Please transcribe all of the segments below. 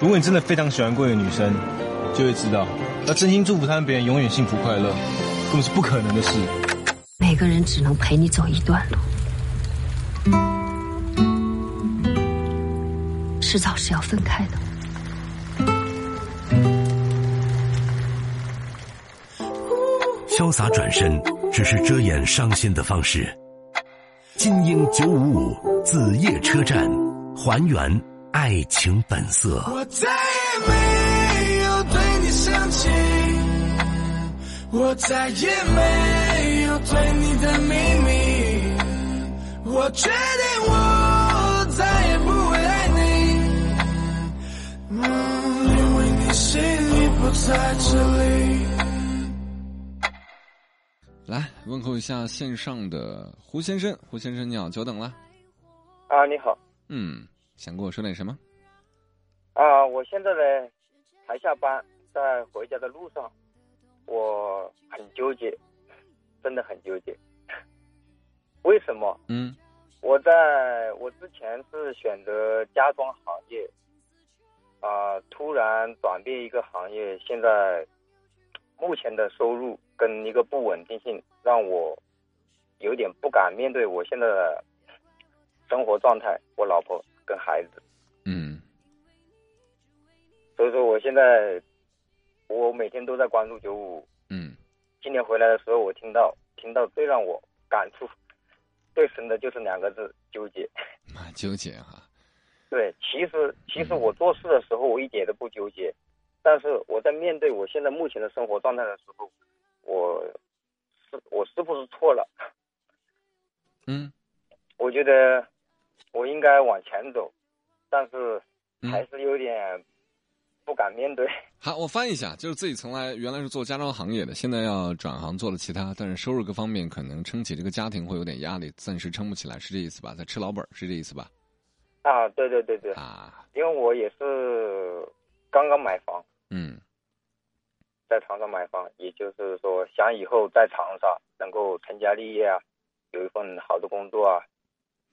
如果你真的非常喜欢过一个女生，就会知道，要真心祝福她们别人永远幸福快乐，根本是不可能的事。每个人只能陪你走一段路，迟早是要分开的。潇洒转身只是遮掩伤心的方式。金鹰九五五子夜车站，还原爱情本色。我再也没有对你生气，我再也没有对你的秘密，我决定我再也不会爱你，嗯，因为你心里不在这里。来问候一下线上的胡先生，胡先生你好，久等了。啊，你好。嗯，想跟我说点什么？啊，我现在呢才下班，在回家的路上，我很纠结，真的很纠结。为什么？嗯，我在我之前是选择家装行业，啊，突然转变一个行业，现在目前的收入。跟一个不稳定性，让我有点不敢面对我现在的生活状态，我老婆跟孩子。嗯。所以说，我现在我每天都在关注九五。嗯。今年回来的时候，我听到听到最让我感触最深的就是两个字：纠结。蛮 纠结哈。对，其实其实我做事的时候，我一点都不纠结，但是我在面对我现在目前的生活状态的时候。我是我是不是错了？嗯，我觉得我应该往前走，但是还是有点不敢面对。好，我翻译一下，就是自己从来原来是做家装行业的，现在要转行做了其他，但是收入各方面可能撑起这个家庭会有点压力，暂时撑不起来，是这意思吧？在吃老本，是这意思吧？啊，对对对对啊，因为我也是刚刚买房。嗯。在长沙买房，也就是说，想以后在长沙能够成家立业啊，有一份好的工作啊，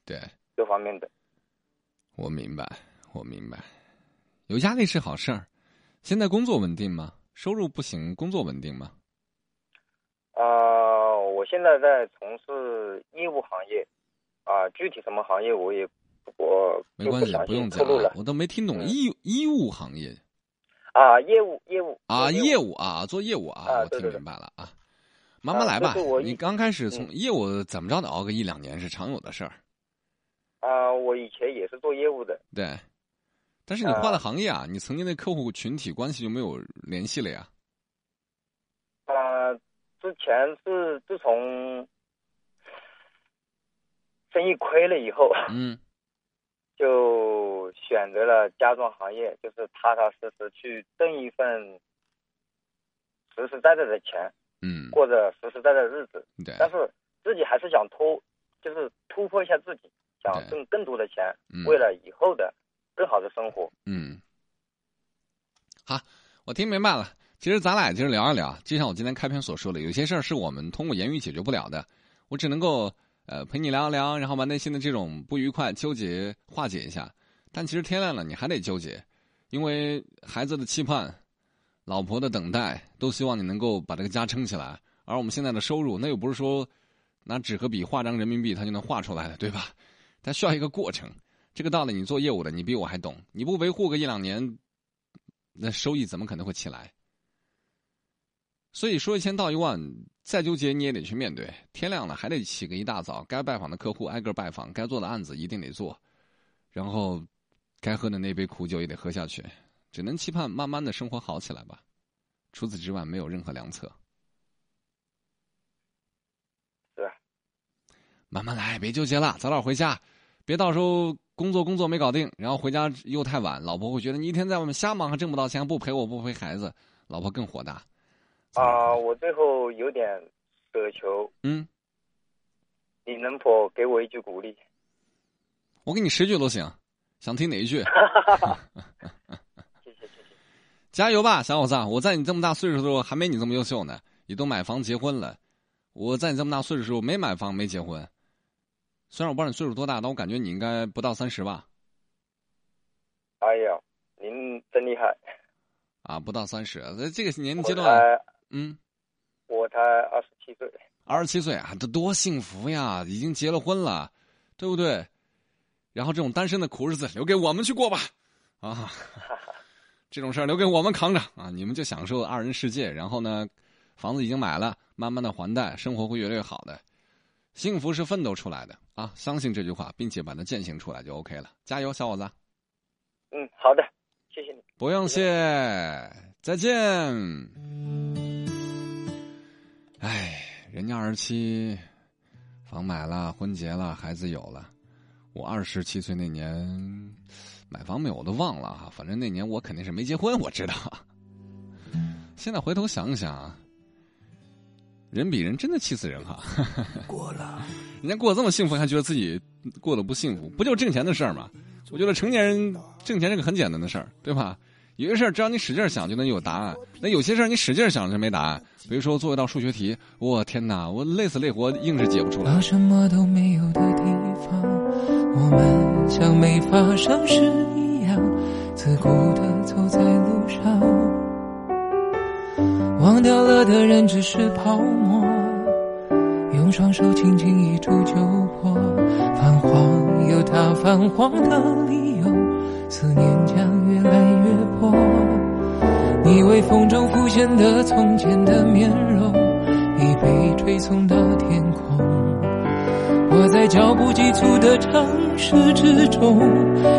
对，各方面的。我明白，我明白，有压力是好事儿。现在工作稳定吗？收入不行，工作稳定吗？啊，我现在在从事业务行业，啊，具体什么行业我也我没关系，不用讲了，我都没听懂医医务行业。啊，业务业务啊，业务啊，做业务啊，我听明白了啊，慢慢来吧。你刚开始从业务怎么着得熬个一两年是常有的事儿。啊，我以前也是做业务的。对，但是你换了行业啊，你曾经的客户群体关系就没有联系了呀。啊，之前是自从生意亏了以后，嗯，就。选择了家装行业，就是踏踏实实去挣一份实实在在的钱，嗯，过着实实在在的日子。对，但是自己还是想突，就是突破一下自己，想挣更多的钱，为了以后的更好的生活。嗯，好，我听明白了。其实咱俩今儿聊一聊，就像我今天开篇所说的，有些事儿是我们通过言语解决不了的，我只能够呃陪你聊一聊，然后把内心的这种不愉快、纠结化解一下。但其实天亮了，你还得纠结，因为孩子的期盼、老婆的等待，都希望你能够把这个家撑起来。而我们现在的收入，那又不是说拿纸和笔画张人民币，它就能画出来的，对吧？它需要一个过程。这个道理，你做业务的，你比我还懂。你不维护个一两年，那收益怎么可能会起来？所以说一千道一万，再纠结你也得去面对。天亮了，还得起个一大早，该拜访的客户挨个拜访，该做的案子一定得做，然后。该喝的那杯苦酒也得喝下去，只能期盼慢慢的生活好起来吧。除此之外，没有任何良策。是。慢慢来，别纠结了，早点回家，别到时候工作工作没搞定，然后回家又太晚，老婆会觉得你一天在外面瞎忙，还挣不到钱，不陪我不陪孩子，老婆更火大。啊，我最后有点奢求。嗯。你能否给我一句鼓励？我给你十句都行。想听哪一句？谢谢谢谢，加油吧，小伙子！我在你这么大岁数的时候还没你这么优秀呢，你都买房结婚了。我在你这么大岁数的时候没买房没结婚。虽然我不知道你岁数多大，但我感觉你应该不到三十吧。哎呀，您真厉害。啊，不到三十，在这个年龄阶段，嗯，我才二十七岁，二十七岁啊，这多幸福呀！已经结了婚了，对不对？然后这种单身的苦日子留给我们去过吧，啊，这种事儿留给我们扛着啊！你们就享受二人世界，然后呢，房子已经买了，慢慢的还贷，生活会越来越好的。幸福是奋斗出来的啊！相信这句话，并且把它践行出来就 OK 了。加油，小伙子！嗯，好的，谢谢你。不用谢，再见。哎，人家二十七，房买了，婚结了，孩子有了。我二十七岁那年买房没有，我都忘了哈。反正那年我肯定是没结婚，我知道。现在回头想想，人比人真的气死人哈。过了，人家过得这么幸福，还觉得自己过得不幸福，不就是挣钱的事儿吗？我觉得成年人挣钱是个很简单的事儿，对吧？有些事儿只要你使劲想就能有答案，那有些事儿你使劲想就没答案。比如说做一道数学题，我天哪，我累死累活硬是解不出来到。什么都没有的地方，我们像没发生事一样，自顾地走在路上。忘掉了的人只是泡沫，用双手轻轻一触就破。泛黄有它泛黄的理由，思念将越来越薄。你微风中浮现的从前的面容，已被吹送到天空。我在脚步急促的城市之中，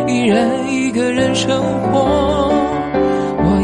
依然一个人生活。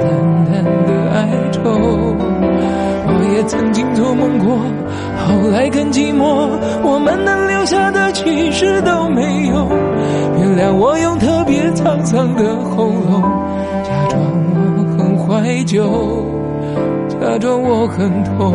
淡淡的哀愁。我也曾经做梦过，后来更寂寞，我们能留下的其实都没有。原谅我用特别沧桑的喉咙，假装我很怀旧。假装我很痛。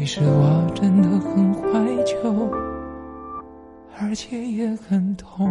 其实我真的很怀旧，而且也很痛。